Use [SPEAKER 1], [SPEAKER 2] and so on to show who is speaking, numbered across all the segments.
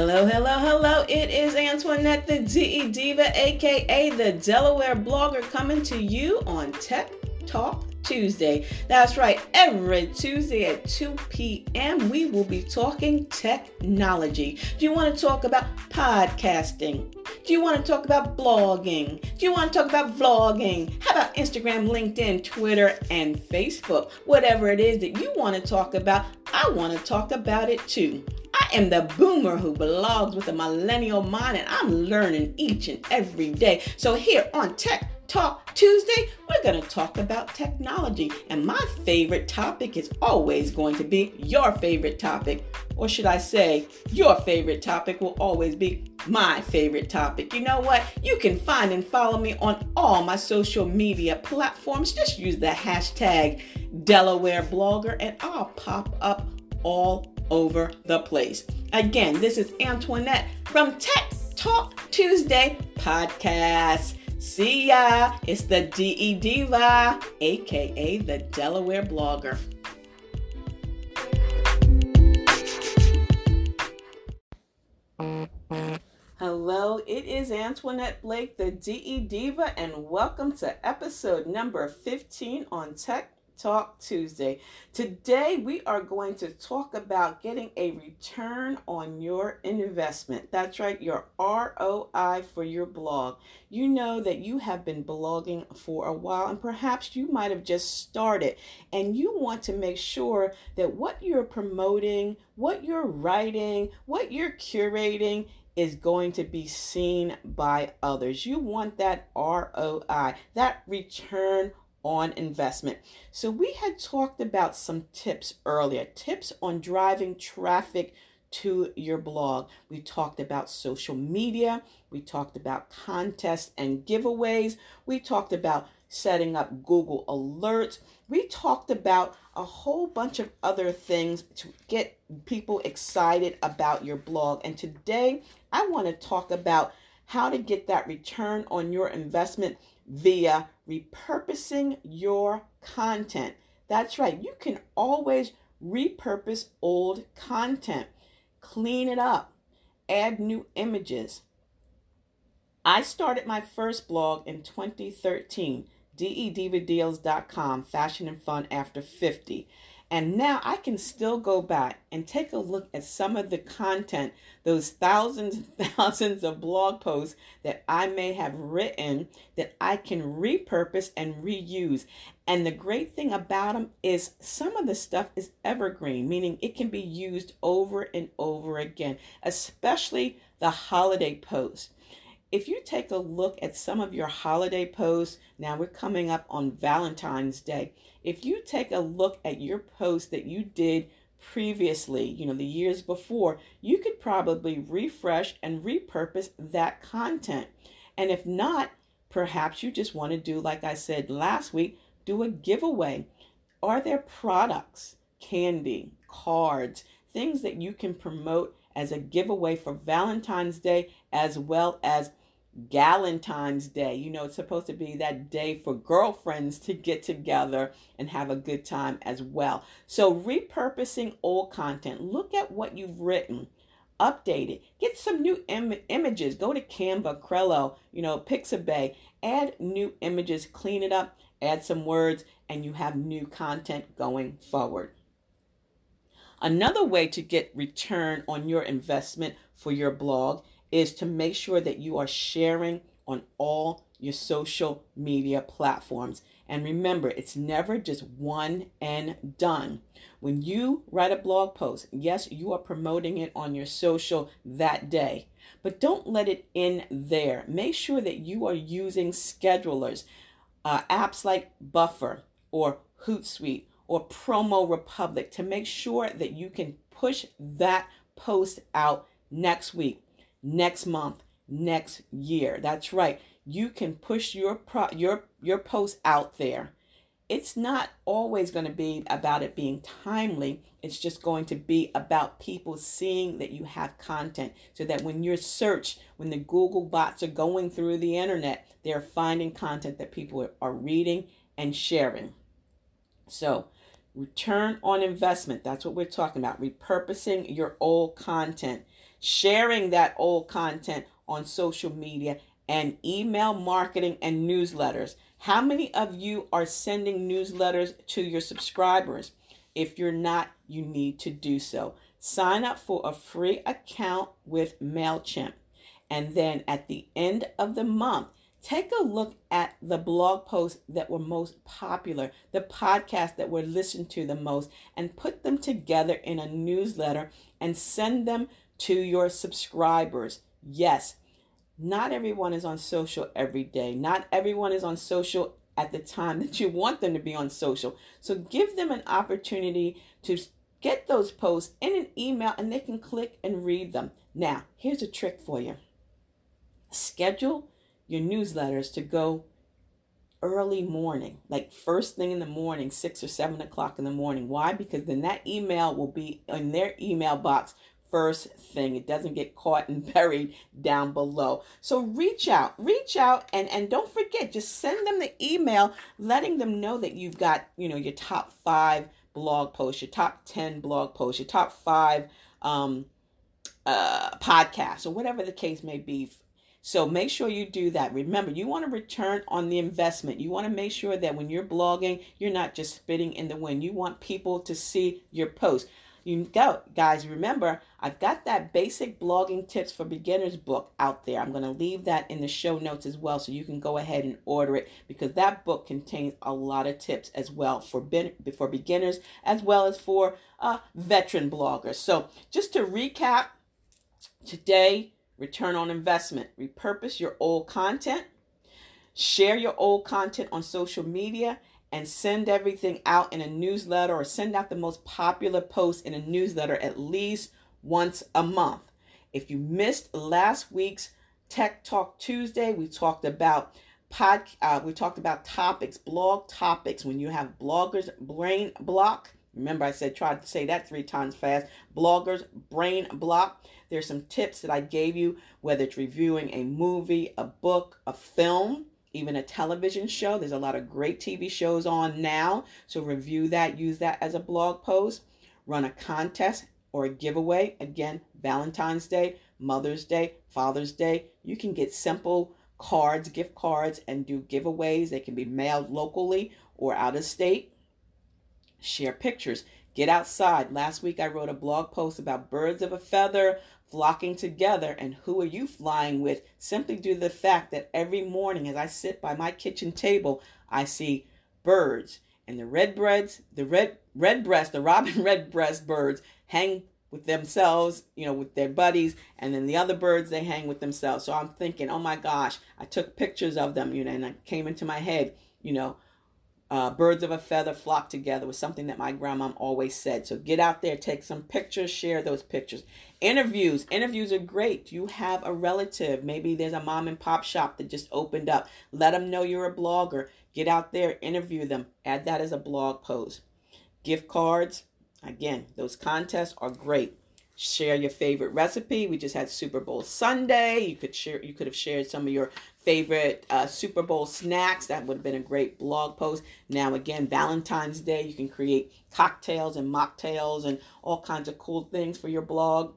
[SPEAKER 1] Hello, hello, hello. It is Antoinette, the DE Diva, aka the Delaware blogger, coming to you on Tech Talk Tuesday. That's right, every Tuesday at 2 p.m., we will be talking technology. Do you want to talk about podcasting? Do you want to talk about blogging? Do you want to talk about vlogging? How about Instagram, LinkedIn, Twitter, and Facebook? Whatever it is that you want to talk about, I want to talk about it too. I am the boomer who blogs with a millennial mind, and I'm learning each and every day. So, here on Tech Talk Tuesday, we're going to talk about technology. And my favorite topic is always going to be your favorite topic. Or should I say, your favorite topic will always be my favorite topic. You know what? You can find and follow me on all my social media platforms. Just use the hashtag Delaware Blogger, and I'll pop up all over the place. Again, this is Antoinette from Tech Talk Tuesday podcast. See ya! It's the DE Diva, aka the Delaware blogger. Hello, it is Antoinette Blake, the DE Diva, and welcome to episode number 15 on Tech Talk Tuesday. Today, we are going to talk about getting a return on your investment. That's right, your ROI for your blog. You know that you have been blogging for a while, and perhaps you might have just started, and you want to make sure that what you're promoting, what you're writing, what you're curating, is going to be seen by others. You want that ROI, that return on investment. So, we had talked about some tips earlier tips on driving traffic to your blog. We talked about social media, we talked about contests and giveaways, we talked about setting up Google Alerts, we talked about a whole bunch of other things to get people excited about your blog. And today, I want to talk about how to get that return on your investment via repurposing your content. That's right, you can always repurpose old content, clean it up, add new images. I started my first blog in 2013, dedivadials.com, fashion and fun after 50. And now I can still go back and take a look at some of the content, those thousands and thousands of blog posts that I may have written that I can repurpose and reuse. And the great thing about them is some of the stuff is evergreen, meaning it can be used over and over again, especially the holiday posts if you take a look at some of your holiday posts, now we're coming up on Valentine's Day. If you take a look at your post that you did previously, you know, the years before, you could probably refresh and repurpose that content. And if not, perhaps you just want to do, like I said last week, do a giveaway. Are there products, candy, cards, things that you can promote as a giveaway for Valentine's Day as well as Galentine's Day. You know, it's supposed to be that day for girlfriends to get together and have a good time as well. So, repurposing old content, look at what you've written, update it, get some new Im- images. Go to Canva, Trello, you know, Pixabay, add new images, clean it up, add some words, and you have new content going forward. Another way to get return on your investment for your blog is to make sure that you are sharing on all your social media platforms. And remember, it's never just one and done. When you write a blog post, yes, you are promoting it on your social that day, but don't let it in there. Make sure that you are using schedulers, uh, apps like Buffer or Hootsuite or Promo Republic to make sure that you can push that post out next week next month, next year. That's right. You can push your pro- your your post out there. It's not always going to be about it being timely. It's just going to be about people seeing that you have content so that when you're searched, when the Google bots are going through the internet, they're finding content that people are reading and sharing. So, return on investment, that's what we're talking about. Repurposing your old content sharing that old content on social media, and email marketing and newsletters. How many of you are sending newsletters to your subscribers? If you're not, you need to do so. Sign up for a free account with MailChimp. And then at the end of the month, take a look at the blog posts that were most popular, the podcasts that were listened to the most, and put them together in a newsletter and send them to your subscribers. Yes, not everyone is on social every day. Not everyone is on social at the time that you want them to be on social. So give them an opportunity to get those posts in an email and they can click and read them. Now, here's a trick for you schedule your newsletters to go early morning, like first thing in the morning, six or seven o'clock in the morning. Why? Because then that email will be in their email box first thing. It doesn't get caught and buried down below. So reach out, reach out and and don't forget just send them the email letting them know that you've got, you know, your top 5 blog posts, your top 10 blog posts, your top 5 um uh podcasts or whatever the case may be so make sure you do that. Remember, you want to return on the investment. You want to make sure that when you're blogging, you're not just spitting in the wind. You want people to see your post. You go, guys. Remember, I've got that basic blogging tips for beginners book out there. I'm going to leave that in the show notes as well, so you can go ahead and order it because that book contains a lot of tips as well for for beginners as well as for uh, veteran bloggers. So just to recap, today return on investment. Repurpose your old content, share your old content on social media, and send everything out in a newsletter or send out the most popular post in a newsletter at least once a month. If you missed last week's Tech Talk Tuesday, we talked about pod uh, we talked about topics, blog topics when you have bloggers brain block. Remember I said try to say that 3 times fast. Bloggers brain block. There's some tips that I gave you, whether it's reviewing a movie, a book, a film, even a television show. There's a lot of great TV shows on now. So review that, use that as a blog post, run a contest or a giveaway. Again, Valentine's Day, Mother's Day, Father's Day. You can get simple cards, gift cards, and do giveaways. They can be mailed locally or out of state. Share pictures. Get outside. Last week I wrote a blog post about birds of a feather flocking together. And who are you flying with? Simply due to the fact that every morning as I sit by my kitchen table, I see birds. And the redbreasts, the red redbreast, the robin redbreast birds hang with themselves, you know, with their buddies, and then the other birds they hang with themselves. So I'm thinking, oh my gosh, I took pictures of them, you know, and it came into my head, you know, uh, birds of a feather flock together was something that my grandma always said. So get out there, take some pictures, share those pictures. Interviews. Interviews are great. You have a relative. Maybe there's a mom and pop shop that just opened up. Let them know you're a blogger. Get out there, interview them. Add that as a blog post. Gift cards. Again, those contests are great share your favorite recipe. We just had Super Bowl Sunday. You could share you could have shared some of your favorite uh, Super Bowl snacks. That would have been a great blog post. Now again, Valentine's Day, you can create cocktails and mocktails and all kinds of cool things for your blog.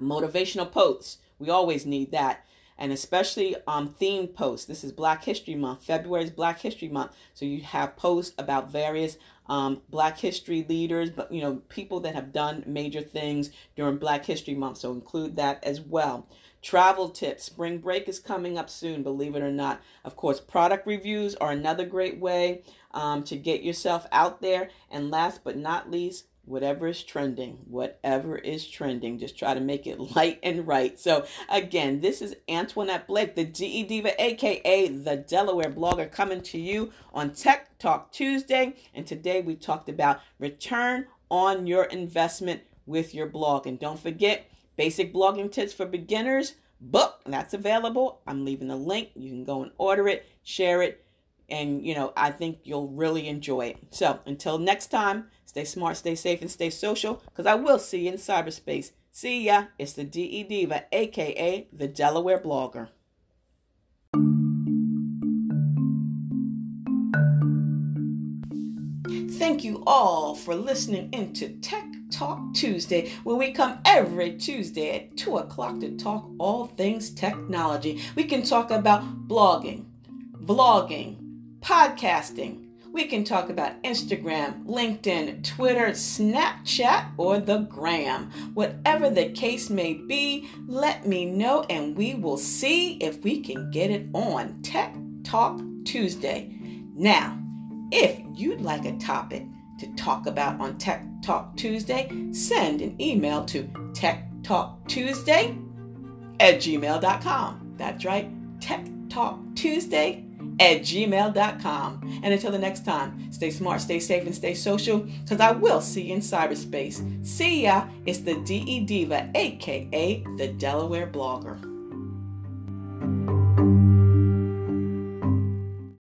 [SPEAKER 1] Motivational posts. We always need that and especially um, themed posts. This is Black History Month. February is Black History Month, so you have posts about various um, Black History leaders, but you know people that have done major things during Black History Month. So include that as well. Travel tips. Spring break is coming up soon, believe it or not. Of course, product reviews are another great way um, to get yourself out there. And last but not least, whatever is trending, whatever is trending, just try to make it light and right. So, again, this is Antoinette Blake, the DE Diva, aka the Delaware blogger, coming to you on Tech Talk Tuesday. And today we talked about return on your investment with your blog. And don't forget, basic blogging tips for beginners book that's available. I'm leaving the link. You can go and order it, share it, and you know, I think you'll really enjoy it. So, until next time, Stay smart, stay safe, and stay social because I will see you in cyberspace. See ya. It's the DE Diva, aka the Delaware Blogger. Thank you all for listening into Tech Talk Tuesday, where we come every Tuesday at 2 o'clock to talk all things technology. We can talk about blogging, vlogging, podcasting. We can talk about Instagram, LinkedIn, Twitter, Snapchat, or the gram. Whatever the case may be, let me know and we will see if we can get it on Tech Talk Tuesday. Now, if you'd like a topic to talk about on Tech Talk Tuesday, send an email to techtalktuesday at gmail.com. That's right, Tech Talk Tuesday at gmail.com. And until the next time, stay smart, stay safe, and stay social, because I will see you in cyberspace. See ya. It's the DE Diva, aka the Delaware Blogger.